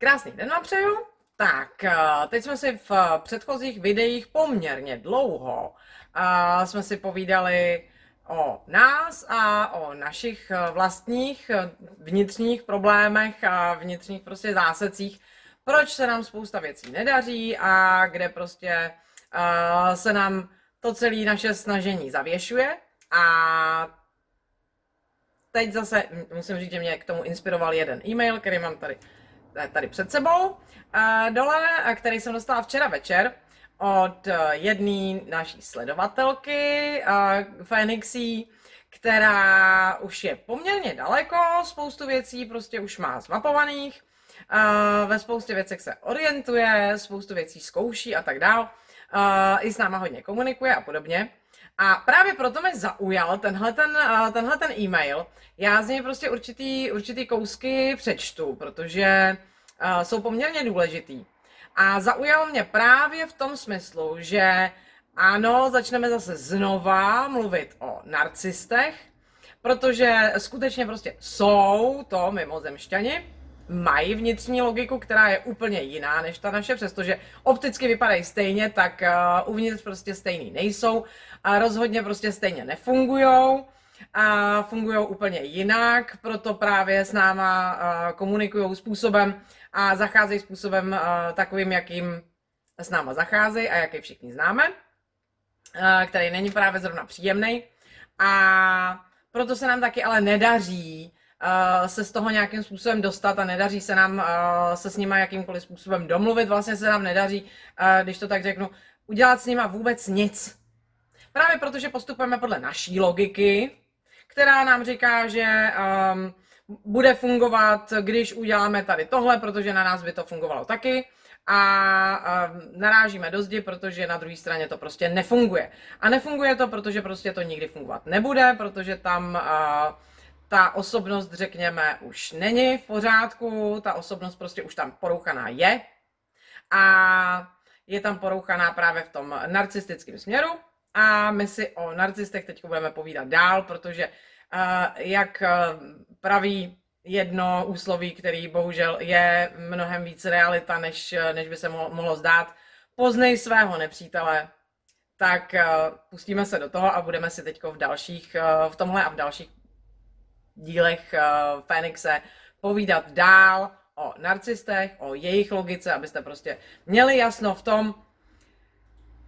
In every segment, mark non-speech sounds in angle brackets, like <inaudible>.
Krásný den vám přeju. Tak, eh, teď jsme si v předchozích videích poměrně dlouho uh, jsme si povídali o nás a o našich eh, vlastních vnitřních problémech a vnitřních prostě zásecích, proč se nám spousta věcí nedaří a kde prostě se nám to celé naše snažení zavěšuje a teď zase musím říct, že mě k tomu inspiroval jeden e-mail, který mám tady, tady před sebou, dole, který jsem dostala včera večer od jedné naší sledovatelky, Fenixí, která už je poměrně daleko, spoustu věcí prostě už má zmapovaných, ve spoustě věcech se orientuje, spoustu věcí zkouší a tak dál, i s náma hodně komunikuje a podobně. A právě proto mě zaujal tenhle ten, tenhle ten e-mail. Já z něj prostě určitý, určitý kousky přečtu, protože jsou poměrně důležitý. A zaujal mě právě v tom smyslu, že ano, začneme zase znova mluvit o narcistech, protože skutečně prostě jsou to mimozemšťani, mají vnitřní logiku, která je úplně jiná než ta naše, přestože opticky vypadají stejně, tak uh, uvnitř prostě stejný nejsou a rozhodně prostě stejně nefungujou a fungují úplně jinak, proto právě s náma uh, komunikují způsobem a zacházejí způsobem uh, takovým, jakým s náma zacházejí a jaký všichni známe, uh, který není právě zrovna příjemný. A proto se nám taky ale nedaří se z toho nějakým způsobem dostat a nedaří se nám uh, se s nima jakýmkoliv způsobem domluvit. Vlastně se nám nedaří, uh, když to tak řeknu, udělat s nima vůbec nic. Právě protože postupujeme podle naší logiky, která nám říká, že um, bude fungovat, když uděláme tady tohle, protože na nás by to fungovalo taky a um, narážíme do zdi, protože na druhé straně to prostě nefunguje. A nefunguje to, protože prostě to nikdy fungovat nebude, protože tam uh, ta osobnost, řekněme, už není v pořádku, ta osobnost prostě už tam porouchaná je a je tam porouchaná právě v tom narcistickém směru a my si o narcistech teď budeme povídat dál, protože uh, jak uh, praví jedno úsloví, který bohužel je mnohem víc realita, než, než by se mohlo, zdát, poznej svého nepřítele, tak uh, pustíme se do toho a budeme si teď v dalších, v tomhle a v dalších dílech uh, Fénixe povídat dál o narcistech, o jejich logice, abyste prostě měli jasno v tom,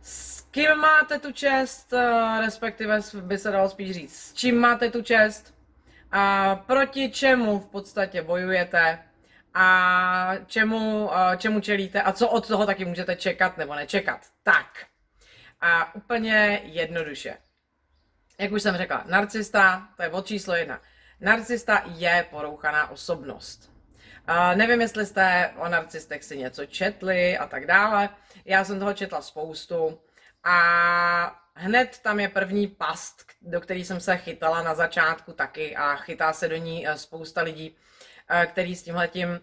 s kým máte tu čest, uh, respektive by se dalo spíš říct, s čím máte tu čest, a proti čemu v podstatě bojujete a čemu, uh, čemu čelíte a co od toho taky můžete čekat nebo nečekat. Tak, a úplně jednoduše. Jak už jsem řekla, narcista, to je od číslo jedna. Narcista je porouchaná osobnost. Nevím, jestli jste o narcistech si něco četli a tak dále. Já jsem toho četla spoustu a hned tam je první past, do který jsem se chytala na začátku taky a chytá se do ní eh, spousta lidí, uh, který s tímhletím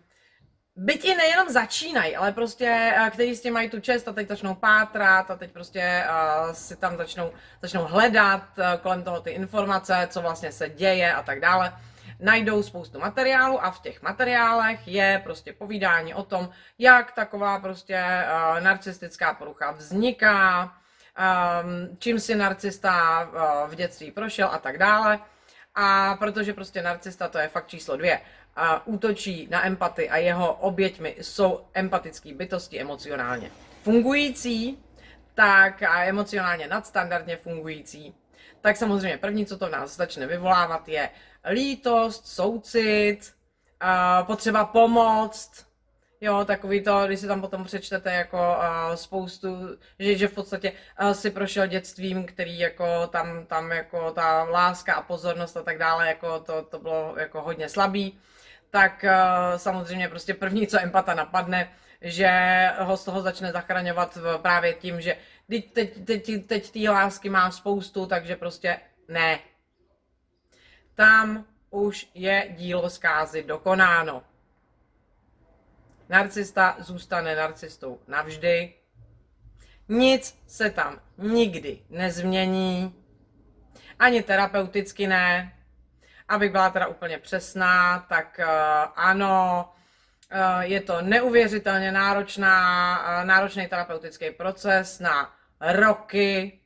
Byť i nejenom začínají, ale prostě, uh, který s tím mají tu čest a teď začnou pátrat a teď prostě uh, si tam začnou, začnou hledat uh, kolem toho ty informace, co vlastně se děje a tak dále najdou spoustu materiálu a v těch materiálech je prostě povídání o tom, jak taková prostě uh, narcistická porucha vzniká, um, čím si narcista uh, v dětství prošel a tak dále. A protože prostě narcista to je fakt číslo dvě, uh, útočí na empaty a jeho oběťmi jsou empatické bytosti emocionálně fungující, tak a emocionálně nadstandardně fungující, tak samozřejmě první, co to v nás začne vyvolávat, je lítost, soucit, potřeba pomoct, jo, takový to, když si tam potom přečtete jako uh, spoustu, že, že v podstatě uh, si prošel dětstvím, který jako tam, tam jako ta láska a pozornost a tak dále, jako to, to bylo jako hodně slabý, tak uh, samozřejmě prostě první, co empata napadne, že ho z toho začne zachraňovat právě tím, že teď, teď, teď, teď lásky má spoustu, takže prostě ne, tam už je dílo zkázy dokonáno. Narcista zůstane narcistou navždy. Nic se tam nikdy nezmění. Ani terapeuticky ne. Abych byla teda úplně přesná, tak uh, ano, Eh, je to neuvěřitelně náročná, náročný terapeutický proces na roky,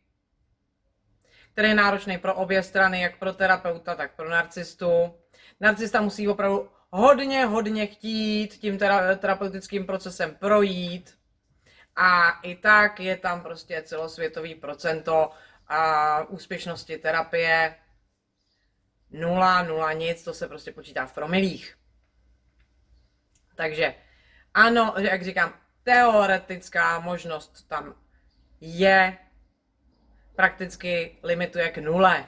který je náročný pro obě strany, jak pro terapeuta, tak pro narcistu. Narcista musí opravdu hodně, hodně chtít tím terapeutickým procesem projít. A i tak je tam prostě celosvětový procento a úspěšnosti terapie. Nula, nula, nic, to se prostě počítá v promilích. Takže ano, jak říkám, teoretická možnost tam je, prakticky limituje k nule.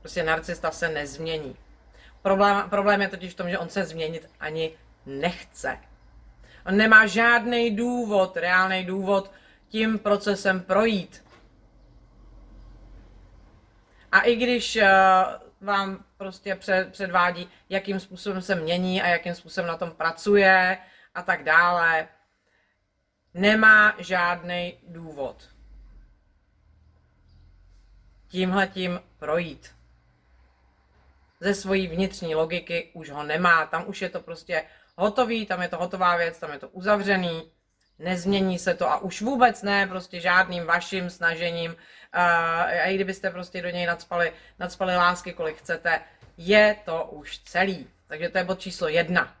Prostě narcista se nezmění. Problém, problém je totiž v tom, že on se změnit ani nechce. On nemá žádný důvod, reálný důvod tím procesem projít. A i když uh, vám prostě před, předvádí, jakým způsobem se mění a jakým způsobem na tom pracuje a tak dále, nemá žádný důvod tímhletím projít. Ze svojí vnitřní logiky už ho nemá, tam už je to prostě hotový, tam je to hotová věc, tam je to uzavřený, nezmění se to a už vůbec ne prostě žádným vaším snažením, a i kdybyste prostě do něj nadspali, nadspali lásky, kolik chcete, je to už celý. Takže to je bod číslo jedna.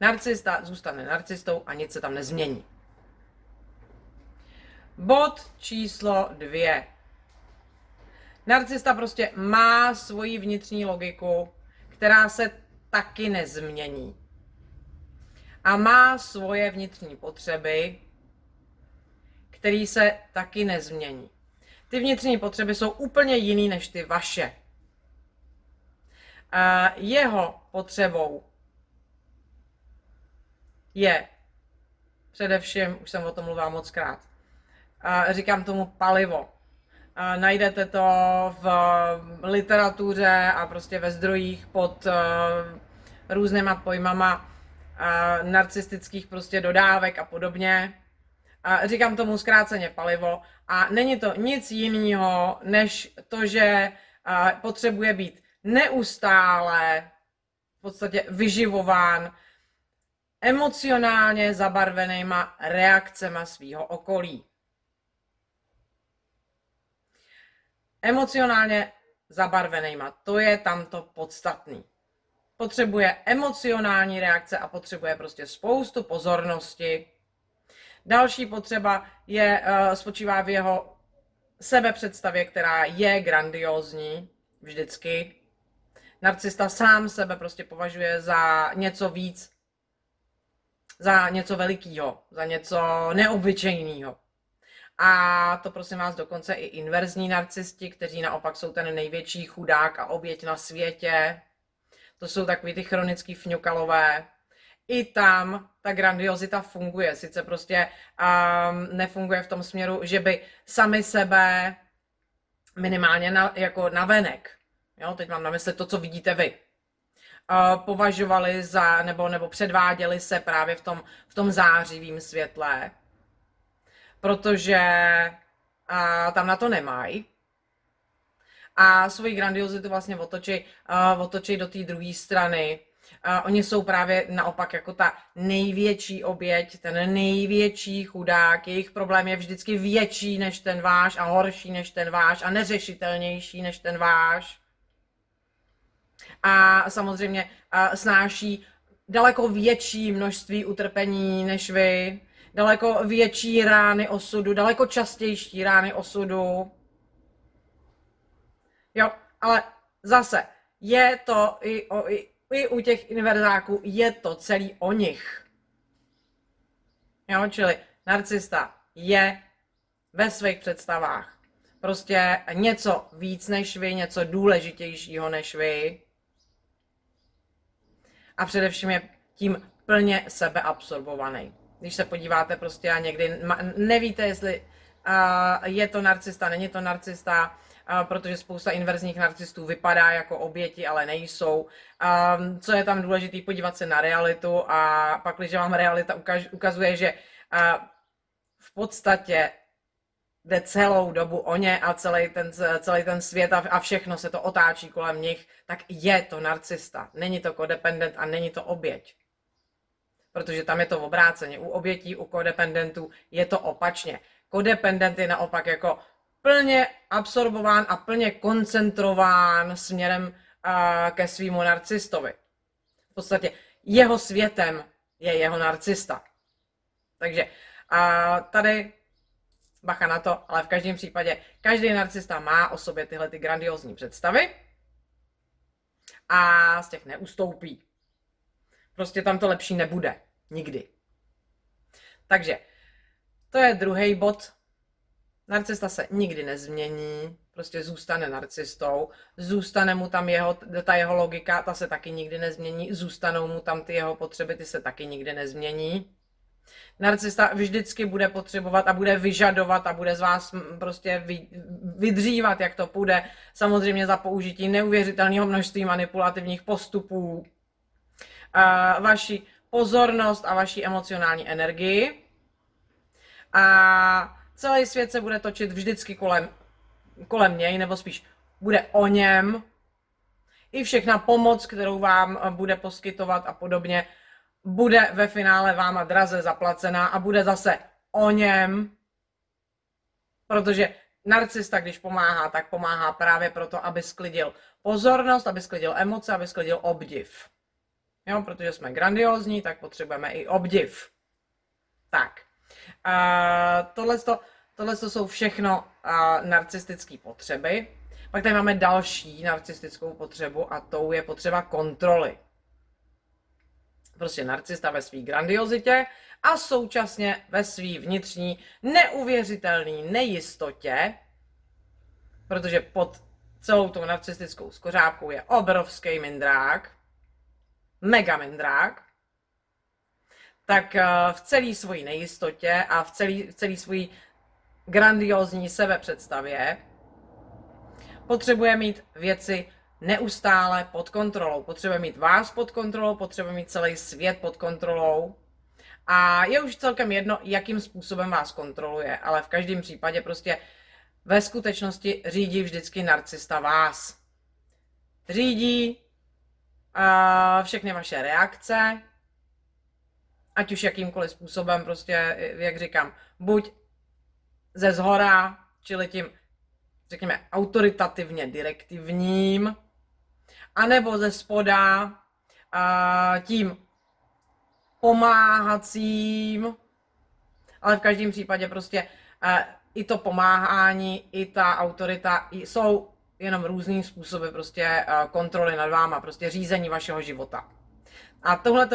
Narcista zůstane narcistou a nic se tam nezmění. Bod číslo dvě. Narcista prostě má svoji vnitřní logiku, která se taky nezmění. A má svoje vnitřní potřeby, které se taky nezmění. Ty vnitřní potřeby jsou úplně jiný než ty vaše. A jeho potřebou je především, už jsem o tom mluvila moc krát, a říkám tomu palivo. A najdete to v literatuře a prostě ve zdrojích pod uh, různýma pojmama uh, narcistických prostě dodávek a podobně. A říkám tomu zkráceně palivo a není to nic jiného, než to, že potřebuje být neustále v podstatě vyživován emocionálně zabarvenýma reakcema svého okolí. emocionálně zabarvenýma. To je tam to podstatný. Potřebuje emocionální reakce a potřebuje prostě spoustu pozornosti. Další potřeba je, uh, spočívá v jeho sebepředstavě, která je grandiózní vždycky. Narcista sám sebe prostě považuje za něco víc, za něco velikého, za něco neobyčejného. A to prosím vás dokonce i inverzní narcisti, kteří naopak jsou ten největší chudák a oběť na světě. To jsou takový ty chronický fňukalové. I tam ta grandiozita funguje. Sice prostě um, nefunguje v tom směru, že by sami sebe minimálně na, jako navenek, jo, teď mám na mysli to, co vidíte vy, uh, považovali za, nebo, nebo předváděli se právě v tom, v tom zářivým světle, protože a, tam na to nemají. A svoji grandiozitu vlastně otočí, uh, otočí do té druhé strany. Uh, oni jsou právě naopak jako ta největší oběť, ten největší chudák. Jejich problém je vždycky větší než ten váš a horší než ten váš a neřešitelnější než ten váš. A samozřejmě snáší daleko větší množství utrpení než vy daleko větší rány osudu, daleko častější rány osudu. Jo, ale zase, je to i, o, i, i u těch inverzáků, je to celý o nich. Jo, čili narcista je ve svých představách prostě něco víc než vy, něco důležitějšího než vy. A především je tím plně sebeabsorbovaný když se podíváte prostě a někdy nevíte, jestli je to narcista, není to narcista, protože spousta inverzních narcistů vypadá jako oběti, ale nejsou. Co je tam důležité, podívat se na realitu a pak, když vám realita ukaz, ukazuje, že v podstatě jde celou dobu o ně a celý ten, celý ten svět a všechno se to otáčí kolem nich, tak je to narcista. Není to kodependent a není to oběť. protože tam je to obráceně. U obětí, u kodependentů je to opačně. Kodependent je naopak jako plně absorbován a plně koncentrován směrem ke svýmu narcistovi. V podstatě jeho světem je jeho narcista. Takže a tady bacha na to, ale v každém případě každý narcista má o sobě tyhle ty grandiozní představy a z těch neustoupí. Prostě tam to lepší nebude. Nikdy. Takže to je druhý bod. Narcista se nikdy nezmění, prostě zůstane narcistou, zůstane mu tam jeho, ta jeho logika, ta se taky nikdy nezmění, zůstanou mu tam ty jeho potřeby, ty se taky nikdy nezmění. Narcista vždycky bude potřebovat a bude vyžadovat a bude z vás prostě vydřívat, jak to půjde, samozřejmě za použití neuvěřitelného množství manipulativních postupů, vaši pozornost a vaši emocionální energii. A celý svět se bude točit vždycky kolem, kolem něj, nebo spíš bude o něm. I všechna pomoc, kterou vám bude poskytovat a podobně, bude ve finále váma draze zaplacená a bude zase o něm, protože narcista, když pomáhá, tak pomáhá právě proto, aby sklidil pozornost, aby sklidil emoce, aby sklidil obdiv. Jo, protože jsme grandiozní, tak potřebujeme i obdiv. Tak. Tohle, tohle jsou všechno narcistické potřeby. Pak tady máme další narcistickou potřebu a tou je potřeba kontroly prostě narcista ve své grandiozitě a současně ve své vnitřní neuvěřitelné nejistotě, protože pod celou tou narcistickou skořápkou je obrovský mindrák, mega mindrák, tak eh, v celé svojí nejistotě a v celé v celý svojí grandiozní sebepředstavě potřebuje mít věci neustále pod kontrolou. Potřebuje mít vás pod kontrolou, potřebuje mít celý svět pod kontrolou. A je už celkem jedno, jakým způsobem vás kontroluje, ale v každém případě prostě ve skutečnosti řídí vždycky narcista vás. Řídí uh, všechny vaše reakce, ať už jakýmkoliv způsobem, prostě, jak říkám, buď ze zhora, čili tím, řekněme, autoritativně direktivním, anebo ze spoda a tím pomáhacím, ale v každém případě prostě i to pomáhání, i ta autorita jsou jenom různým způsoby prostě kontroly nad váma, prostě řízení vašeho života. A tohle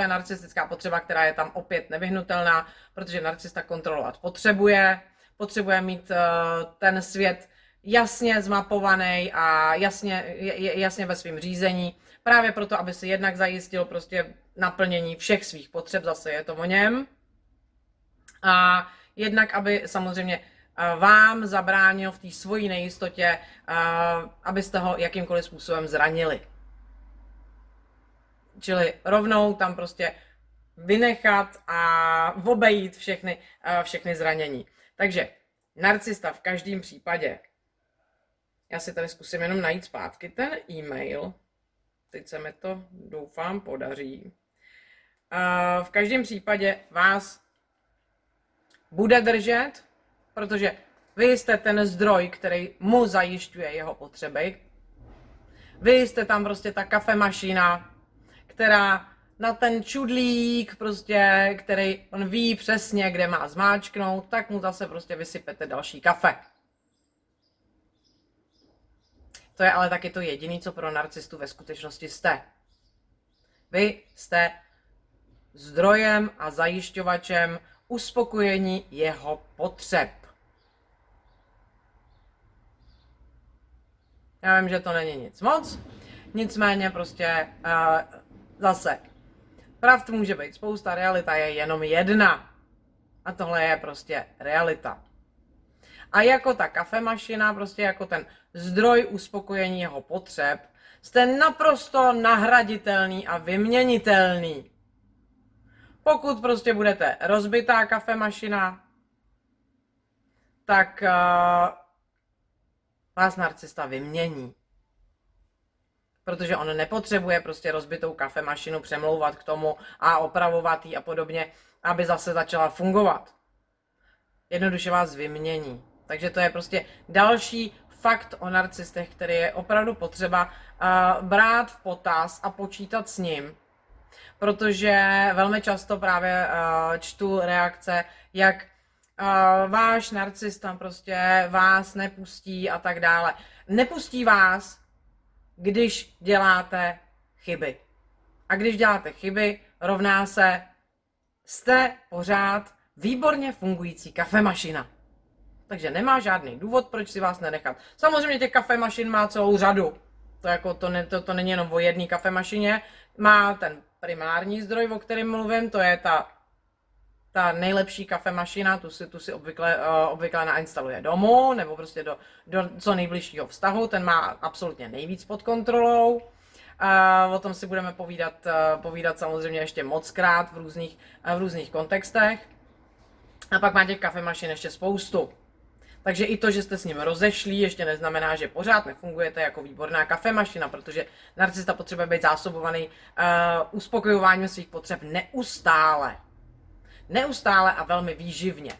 je narcistická potřeba, která je tam opět nevyhnutelná, protože narcista kontrolovat potřebuje, potřebuje mít ten svět jasně zmapovaný a jasně, jasně ve svém řízení, právě proto, aby si jednak zajistil prostě naplnění všech svých potřeb, zase je to o něm. A jednak, aby samozřejmě eh, vám zabránil v té svojí nejistotě, eh, abyste ho jakýmkoliv způsobem zranili. Čili rovnou tam prostě vynechat a obejít všechny, eh, všechny zranění. Takže narcista v každém případě já si tady zkusím jenom najít zpátky ten e-mail. Teď se mi to, doufám, podaří. A v každém případě vás bude držet, protože vy jste ten zdroj, který mu zajišťuje jeho potřeby. Vy jste tam prostě ta kafemašina, která na ten čudlík, prostě, který on ví přesně, kde má zmáčknout, tak mu zase prostě vysypete další kafe. To je ale taky to jediné, co pro narcistu ve skutečnosti jste. Vy jste zdrojem a zajišťovačem uspokojení jeho potřeb. Já vím, že to není nic moc, nicméně prostě uh, zase pravd může být spousta, realita je jenom jedna. A tohle je prostě realita. A jako ta kafemašina, prostě jako ten zdroj uspokojení jeho potřeb, jste naprosto nahraditelný a vyměnitelný. Pokud prostě budete rozbitá kafemašina, tak uh, vás narcista vymění. Protože on nepotřebuje prostě rozbitou kafemašinu přemlouvat k tomu a opravovat ji a podobně, aby zase začala fungovat. Jednoduše vás vymění. Takže to je prostě další fakt o narcistech, který je opravdu potřeba uh, brát v potaz a počítat s ním. Protože velmi často právě uh, čtu reakce, jak uh, váš narcista prostě vás nepustí a tak dále. Nepustí vás, když děláte chyby. A když děláte chyby, rovná se, jste pořád výborně fungující kafemašina. Takže nemá žádný důvod, proč si vás nenechat. Samozřejmě těch kafemašin má celou řadu. To, jako to, ne, to, to není jenom o jedné kafemašině. Má ten primární zdroj, o kterém mluvím, to je ta, ta nejlepší kafemašina, tu si, tu si obvykle, uh, obvykle nainstaluje domů, nebo prostě do, do co nejbližšího vztahu, ten má absolutně nejvíc pod kontrolou. Uh, o tom si budeme povídat, uh, povídat samozřejmě ještě moc krát v různých, uh, v různých kontextech. A pak má těch kafemašin ještě spoustu. Takže i to, že jste s ním rozešlí, ještě neznamená, že pořád nefungujete jako výborná kafemašina, protože narcista potřebuje být zásobovaný uh, uspokojováním svých potřeb neustále. Neustále a velmi výživně.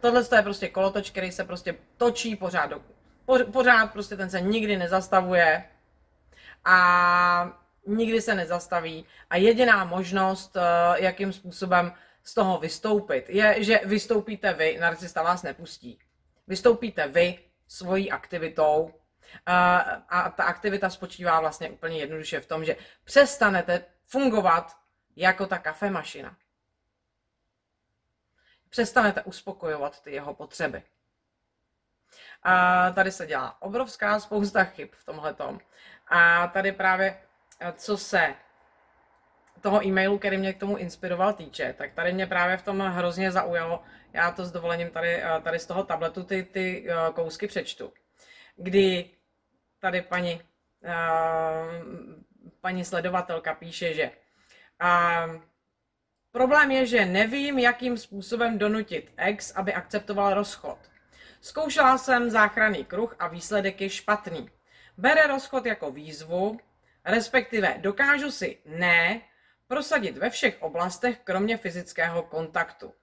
Tohle je prostě kolotoč, který se prostě točí pořád, do, po, pořád prostě ten se nikdy nezastavuje a nikdy se nezastaví a jediná možnost, uh, jakým způsobem z toho vystoupit, je, že vystoupíte vy, narcista vás nepustí vystoupíte vy svojí aktivitou a ta aktivita spočívá vlastně úplně jednoduše v tom, že přestanete fungovat jako ta kafemašina. Přestanete uspokojovat ty jeho potřeby. A tady se dělá obrovská spousta chyb v tomhle A tady právě, co se toho e-mailu, který mě k tomu inspiroval týče, tak tady mě právě v tom hrozně zaujalo, já to s dovolením tady, eh, tady z toho tabletu ty, ty eh, kousky přečtu, kdy tady paní, eh, paní sledovatelka píše, že problém je, že nevím, jakým způsobem donutit ex, aby akceptoval rozchod. Zkoušela jsem záchranný kruh a výsledek je špatný. Bere rozchod jako výzvu, respektive dokážu si ne prosadit ve všech oblastech, kromě fyzického kontaktu.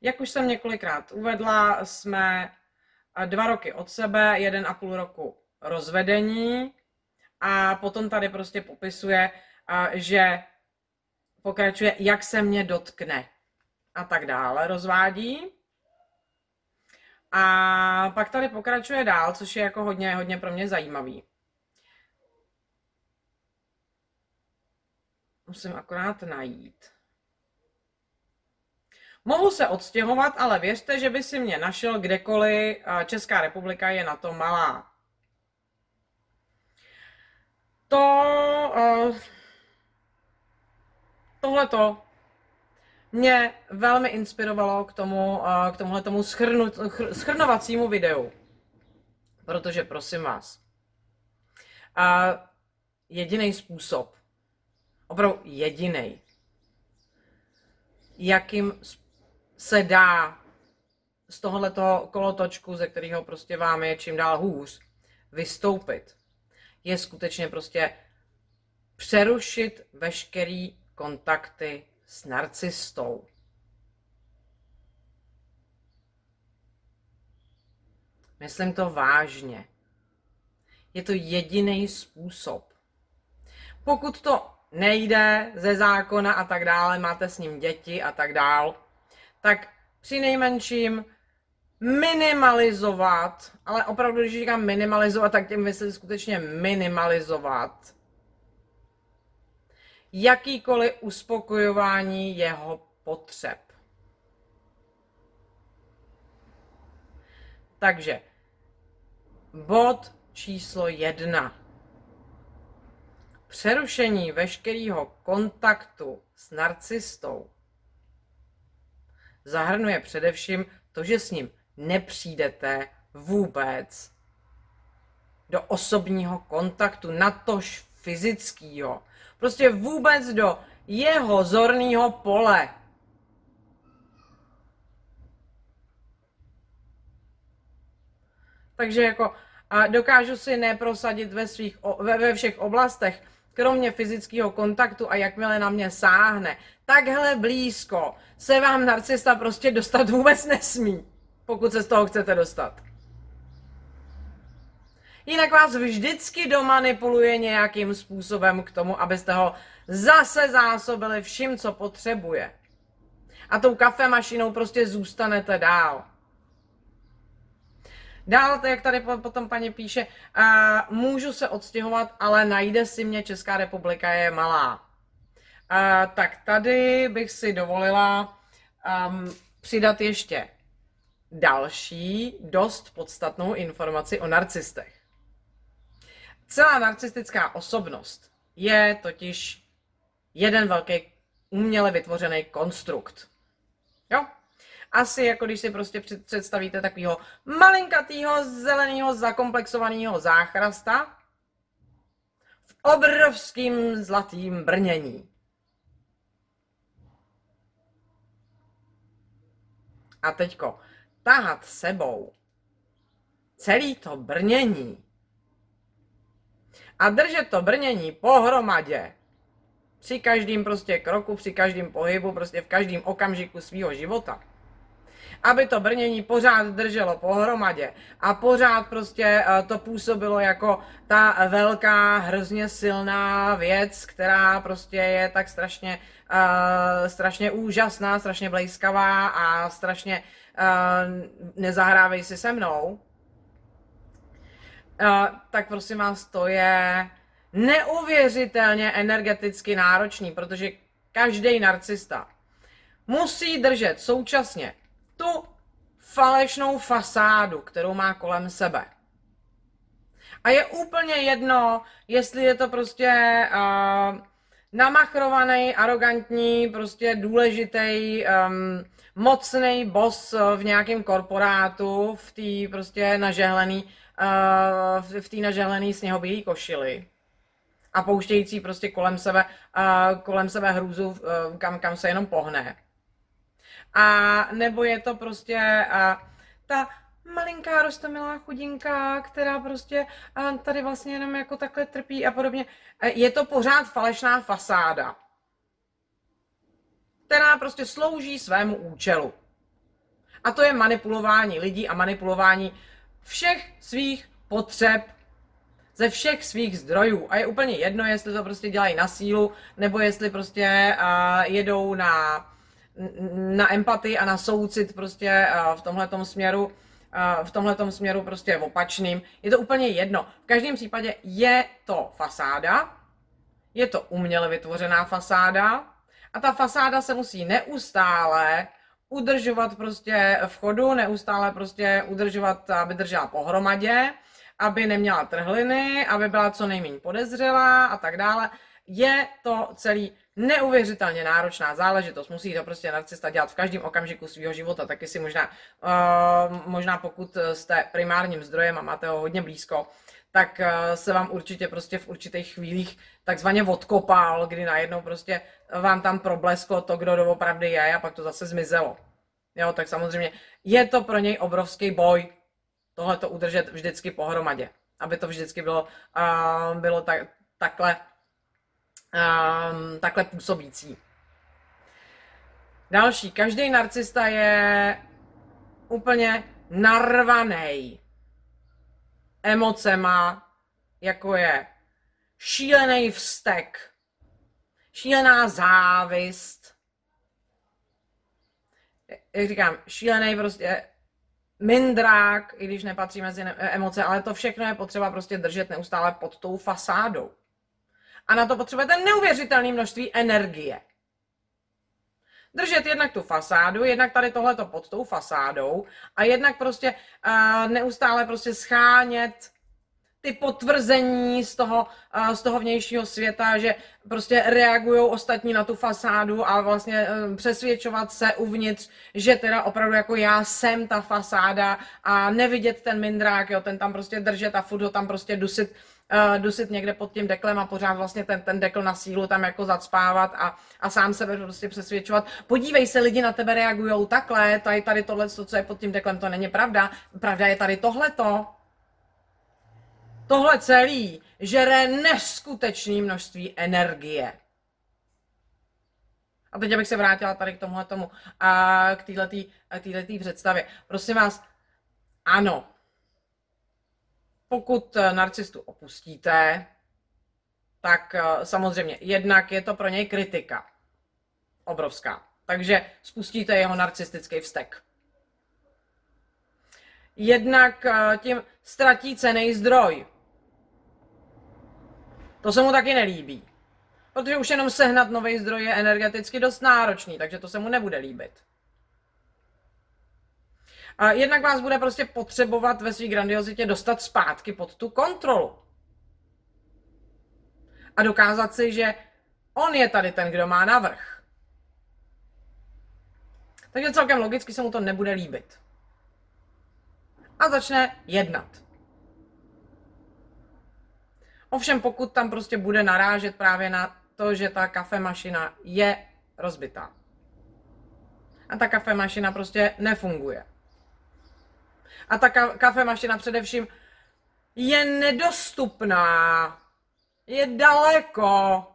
Jak už jsem několikrát uvedla, jsme dva roky od sebe, jeden a půl roku rozvedení a potom tady prostě popisuje, že pokračuje, jak se mě dotkne a tak dále, rozvádí. A pak tady pokračuje dál, což je jako hodně, hodně pro mě zajímavý. Musím akorát najít. Mohu se odstěhovat, ale věřte, že by si mě našel kdekoliv. Česká republika je na to malá. To... Uh, tohleto mě velmi inspirovalo k tomu, uh, k tomuhle tomu schrnu, schrnovacímu videu. Protože prosím vás, uh, jediný způsob, opravdu jediný, jakým se dá z tohoto kolotočku, ze kterého prostě vám je čím dál hůř, vystoupit, je skutečně prostě přerušit veškerý kontakty s narcistou. Myslím to vážně. Je to jediný způsob. Pokud to nejde ze zákona a tak dále, máte s ním děti a tak dále, tak při nejmenším minimalizovat, ale opravdu, když říkám minimalizovat, tak tím myslím skutečně minimalizovat jakýkoliv uspokojování jeho potřeb. Takže bod číslo jedna. Přerušení veškerého kontaktu s narcistou zahrnuje především to, že s ním nepřijdete vůbec do osobního kontaktu, natož fyzického. Prostě vůbec do jeho zorného pole. Takže jako a dokážu si neprosadit ve, svých, ve, ve všech oblastech, kromě fyzického kontaktu a jakmile na mě sáhne, takhle blízko se vám narcista prostě dostat vůbec nesmí, pokud se z toho chcete dostat. Jinak vás vždycky domanipuluje nějakým způsobem k tomu, abyste ho zase zásobili vším, co potřebuje. A tou kafemašinou prostě zůstanete dál. Dál, jak tady potom paní píše, uh, můžu se odstěhovat, ale najde si mě, Česká republika je malá. Uh, tak tady bych si dovolila um, přidat ještě další, dost podstatnou informaci o narcistech. Celá narcistická osobnost je totiž jeden velký uměle vytvořený konstrukt. Jo? Asi jako když si prostě představíte takového malinkatého zeleného zakomplexovaného záchrasta v obrovským zlatým brnění. A teďko tahat sebou celý to brnění a držet to brnění pohromadě. Při každém prostě kroku, při každém pohybu, prostě v každém okamžiku svého života. Aby to brnění pořád drželo pohromadě. A pořád prostě eh, to působilo jako ta velká, hrozně silná věc, která prostě je tak strašně, uh, strašně úžasná, strašně blejskavá a strašně uh, nezahrávej si se mnou, tak prosím vás, to je neuvěřitelně energeticky náročný, protože každý narcista musí držet současně tu falešnou fasádu, kterou má kolem sebe. A je úplně jedno, jestli je to prostě uh, namachrovaný, arrogantní, prostě důležitý, um, mocný boss v nějakém korporátu, v té prostě nažehlený uh, v té naželený sněhobílý košili a pouštějící prostě kolem sebe, kolem sebe hrůzu, kam, kam se jenom pohne. A nebo je to prostě ta malinká rostomilá chudinka, která prostě tady vlastně jenom jako takhle trpí a podobně. Je to pořád falešná fasáda, která prostě slouží svému účelu. A to je manipulování lidí a manipulování všech svých potřeb ze všech svých zdrojů. A je úplně jedno, jestli to prostě dělají na sílu, nebo jestli prostě uh, jedou na, na empatii a na soucit prostě uh, v tomhletom směru, uh, v tomhletom směru prostě opačným. Je to úplně jedno. V každém případě je to fasáda, je to uměle vytvořená fasáda a ta fasáda se musí neustále udržovat prostě v chodu, neustále prostě udržovat, aby držela pohromadě, aby neměla trhliny, aby byla co nejméně podezřelá a tak dále. Je to celý neuvěřitelně náročná záležitost. Musí to prostě narcista dělat v každém okamžiku svého života. Taky si možná, uh, možná pokud jste primárním zdrojem a máte ho hodně blízko, tak uh, se vám určitě prostě v určitých chvílích takzvaně odkopal, kdy najednou prostě vám tam problesklo to, kdo doopravdy je a pak to zase zmizelo. Jo, tak samozřejmě je to pro něj obrovský boj tohle to udržet vždycky pohromadě, aby to vždycky bylo, uh, bylo tak, takhle, um, takhle působící. Další, každý narcista je úplně narvaný emocema, jako je šílený vztek, šílená závist, jak říkám, šílený prostě mindrák, i když nepatří mezi emoce, ale to všechno je potřeba prostě držet neustále pod tou fasádou. A na to potřebujete neuvěřitelné množství energie. Držet jednak tu fasádu, jednak tady tohleto pod tou fasádou a jednak prostě uh, neustále prostě schánět ty potvrzení z toho, z toho vnějšího světa, že prostě reagují ostatní na tu fasádu a vlastně e, přesvědčovat se uvnitř, že teda opravdu jako já jsem ta fasáda a nevidět ten mindrák, jo, ten tam prostě držet a furt ho tam prostě dusit, uh, dusit někde pod tím deklem a pořád vlastně ten, ten dekl na sílu tam jako zacpávat a, a sám sebe prostě přesvědčovat. Podívej se, lidi na tebe reagují takhle, tady, tady tohle, co je pod tím deklem, to není pravda. Pravda je tady tohleto Tohle celý žere neskutečné množství energie. A teď bych se vrátila tady k tomuhle tomu a k této představě. Prosím vás, ano, pokud narcistu opustíte, tak eh, samozřejmě jednak je to pro něj kritika. Obrovská. Takže spustíte jeho narcistický vztek. Jednak eh, tím ztratí cený zdroj. To se mu taky nelíbí. Protože už jenom sehnat nový zdroj je energeticky dost náročný, takže to se mu nebude líbit. A jednak vás bude prostě potřebovat ve své grandiozitě dostat zpátky pod tu kontrolu. A dokázat si, že on je tady ten, kdo má navrh. Takže celkem logicky se mu to nebude líbit. A začne jednat. Ovšem pokud tam prostě bude narážet právě na to, že ta kafemašina je rozbitá. A ta kafemašina prostě nefunguje. A ta ka- kafemašina především je nedostupná. Je daleko.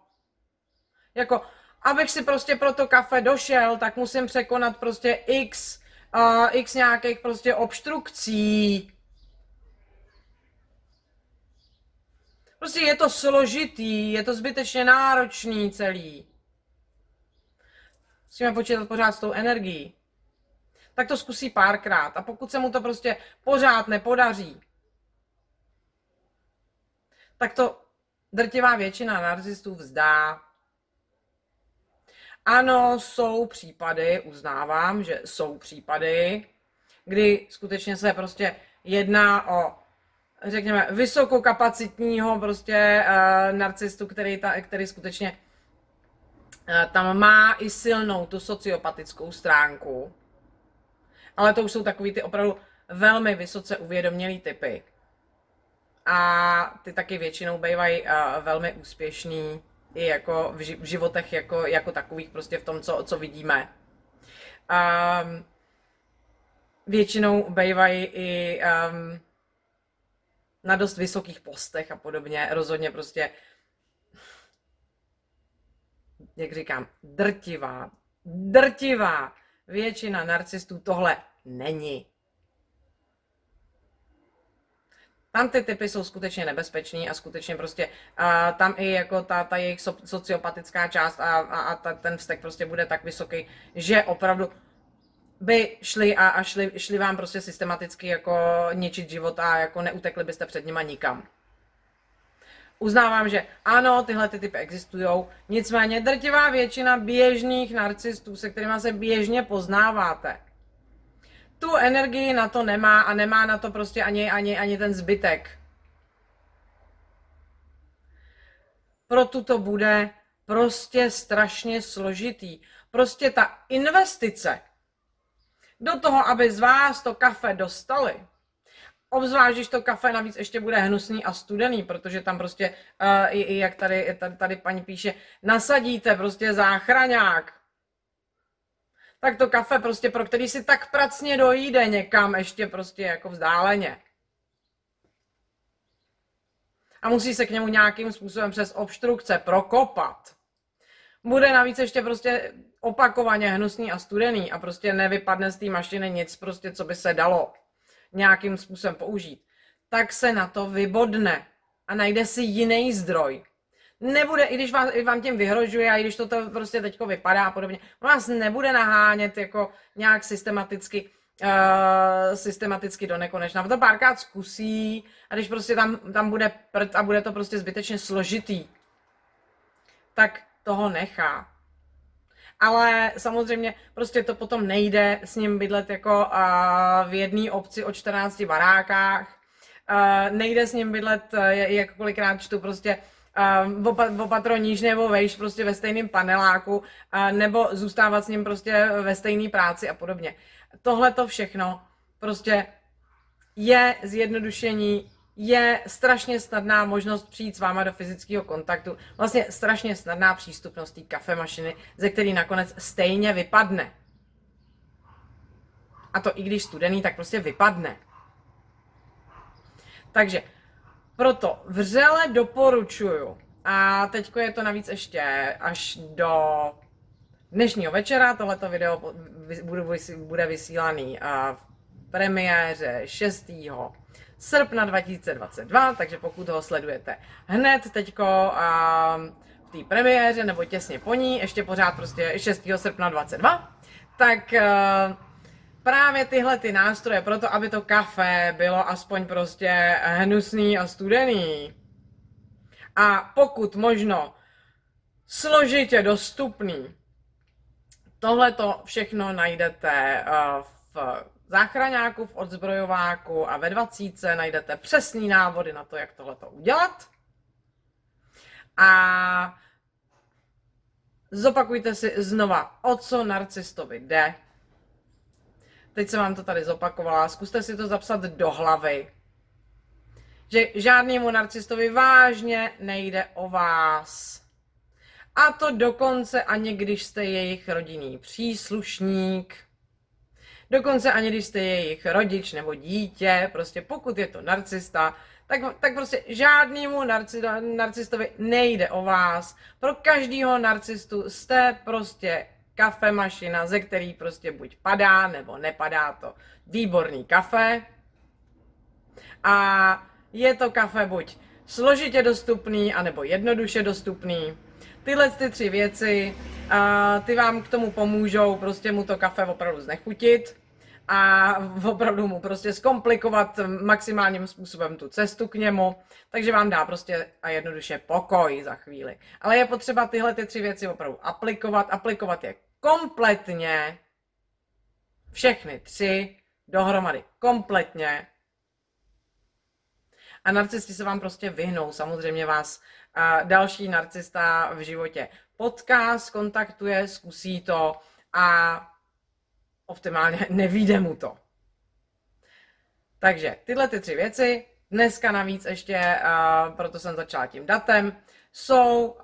Jako, abych si prostě pro to kafe došel, tak musím překonat prostě x, uh, x nějakých prostě obstrukcí. Prostě je to složitý, je to zbytečně náročný celý. Musíme počítat pořád s tou energií. Tak to zkusí párkrát. A pokud se mu to prostě pořád nepodaří, tak to drtivá většina narcistů vzdá. Ano, jsou případy, uznávám, že jsou případy, kdy skutečně se prostě jedná o řekněme, vysokokapacitního prostě uh, narcistu, který, ta, který skutečně uh, tam má i silnou tu sociopatickou stránku. Ale to už jsou takový ty opravdu velmi vysoce uvědomělý typy. A ty taky většinou bývají uh, velmi úspěšný i jako v, ži- v životech jako, jako takových, prostě v tom, co, co vidíme. Um, většinou bývají i um, na dost vysokých postech a podobně. Rozhodně prostě, jak říkám, drtivá, drtivá většina narcistů tohle není. Tam ty typy jsou skutečně nebezpečný a skutečně prostě a tam i jako ta, ta jejich sociopatická část a, a, a ta, ten vztek prostě bude tak vysoký, že opravdu by šli a, a šli, šli vám prostě systematicky jako ničit život a jako neutekli byste před nima nikam. Uznávám, že ano, tyhle ty typy existují, nicméně drtivá většina běžných narcistů, se kterými se běžně poznáváte, tu energii na to nemá a nemá na to prostě ani, ani, ani ten zbytek. Proto to bude prostě strašně složitý. Prostě ta investice do toho, aby z vás to kafe dostali. Obzvlášť, když to kafe navíc ještě bude hnusný a studený, protože tam prostě, uh, i, i jak tady, tady, tady paní píše, nasadíte prostě záchraňák. Tak to kafe prostě, pro který si tak pracně dojde někam ještě prostě jako vzdáleně. A musí se k němu nějakým způsobem přes obstrukce prokopat. Bude navíc ještě prostě opakovaně hnusný a studený a prostě nevypadne z té mašiny nic prostě, co by se dalo nějakým způsobem použít, tak se na to vybodne a najde si jiný zdroj. Nebude, i když vám, i vám tím vyhrožuje a i když to, to prostě teďko vypadá a podobně, on vás nebude nahánět jako nějak systematicky, uh, systematicky do nekonečna. To párkrát zkusí a když prostě tam, tam bude prd a bude to prostě zbytečně složitý, tak toho nechá ale samozřejmě prostě to potom nejde s ním bydlet jako v jedné obci o 14 barákách, nejde s ním bydlet, uh, jak kolikrát čtu prostě opa, opatro níž nebo vejš prostě ve stejném paneláku, nebo zůstávat s ním prostě ve stejné práci a podobně. Tohle to všechno prostě je zjednodušení je strašně snadná možnost přijít s váma do fyzického kontaktu, vlastně strašně snadná přístupnost té kafemašiny, ze který nakonec stejně vypadne. A to i když studený, tak prostě vypadne. Takže Proto vřele doporučuju. A teď je to navíc ještě až do dnešního večera. Tohleto video bude vysílaný v premiéře 6. srpna 2022, takže pokud ho sledujete hned teďko v té premiéře nebo těsně po ní, ještě pořád prostě 6. srpna 22, tak právě tyhle ty nástroje pro to, aby to kafe bylo aspoň prostě hnusný a studený. A pokud možno složitě dostupný, tohle to všechno najdete v záchraňáku, v odzbrojováku a ve 20 najdete přesný návody na to, jak tohle to udělat. A zopakujte si znova, o co narcistovi jde, teď jsem vám to tady zopakovala, zkuste si to zapsat do hlavy, že žádnému narcistovi vážně nejde o vás. A to dokonce ani když jste jejich rodinný příslušník, dokonce ani když jste jejich rodič nebo dítě, prostě pokud je to narcista, tak, tak prostě žádnému narci, narcistovi nejde o vás. Pro každého narcistu jste prostě kafemašina, ze který prostě buď padá, nebo nepadá to výborný kafe. A je to kafe buď složitě dostupný, anebo jednoduše dostupný. Tyhle ty tři věci, a ty vám k tomu pomůžou prostě mu to kafe opravdu znechutit a opravdu mu prostě zkomplikovat maximálním způsobem tu cestu k němu, takže vám dá prostě a jednoduše pokoj za chvíli. Ale je potřeba tyhle ty tři věci opravdu aplikovat, aplikovat je kompletně všechny tři dohromady. Kompletně. A narcisti se vám prostě vyhnou. Samozřejmě vás další narcista v životě potká, skontaktuje, zkusí to a optimálně <laughs> nevíde mu to. Takže tyhle ty tři věci, dneska navíc ještě, uh, proto jsem začala tím datem, jsou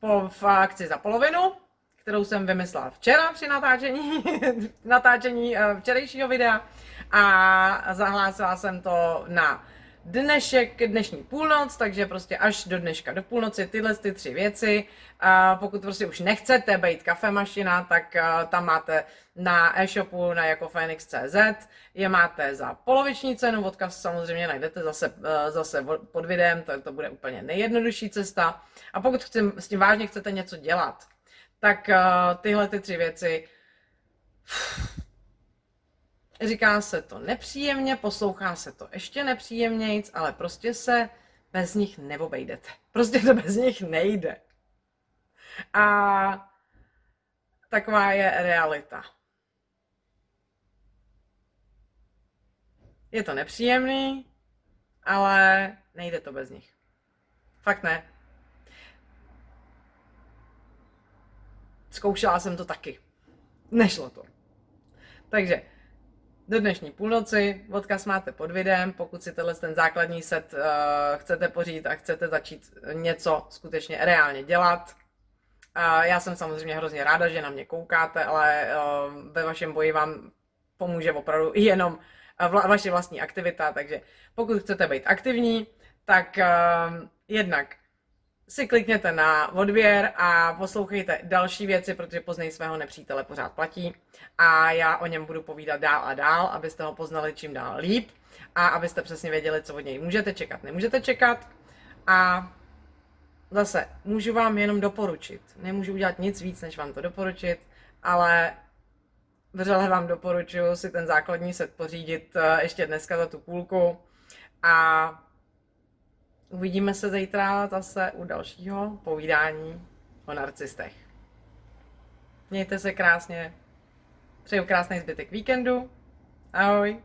po, v akci za polovinu, kterou jsem vymyslela včera při natáčení, <laughs> natáčení včerejšího videa a zahlásila jsem to na dnešek, dnešní půlnoc, takže prostě až do dneška do půlnoci tyhle ty tři věci. A pokud prostě už nechcete být kafemašina, tak tam máte na e-shopu na jako Phoenix.cz, je máte za poloviční cenu, odkaz samozřejmě najdete zase, uh, zase pod videem, to, to bude úplně nejjednodušší cesta. A pokud chci, s tím vážně chcete něco dělat, tak uh, tyhle ty tři věci Říká se to nepříjemně, poslouchá se to ještě nepříjemnějc, ale prostě se bez nich neobejdete. Prostě to bez nich nejde. A taková je realita. Je to nepříjemný, ale nejde to bez nich. Fakt ne. Zkoušela jsem to taky. Nešlo to. Takže do dnešní půlnoci. Odkaz máte pod videem, pokud si tenhle ten základní set uh, chcete pořídit a chcete začít něco skutečně reálně dělat. Uh, já jsem samozřejmě hrozně ráda, že na mě koukáte, ale uh, ve vašem boji vám pomůže opravdu jenom vla, vaše vlastní aktivita, takže pokud chcete být aktivní, tak uh, jednak si klikněte na odběr a poslouchejte další věci, protože poznej svého nepřítele pořád platí. A já o něm budu povídat dál a dál, abyste ho poznali čím dál líp a abyste přesně věděli, co od něj můžete čekat, nemůžete čekat. A zase můžu vám jenom doporučit. Nemůžu udělat nic víc, než vám to doporučit, ale vřele vám doporučuji si ten základní set pořídit eh, ještě dneska za tu půlku. A Uvidíme se zítra zase u dalšího povídání o narcistech. Mějte se krásně. Přeju krásný zbytek víkendu. Ahoj.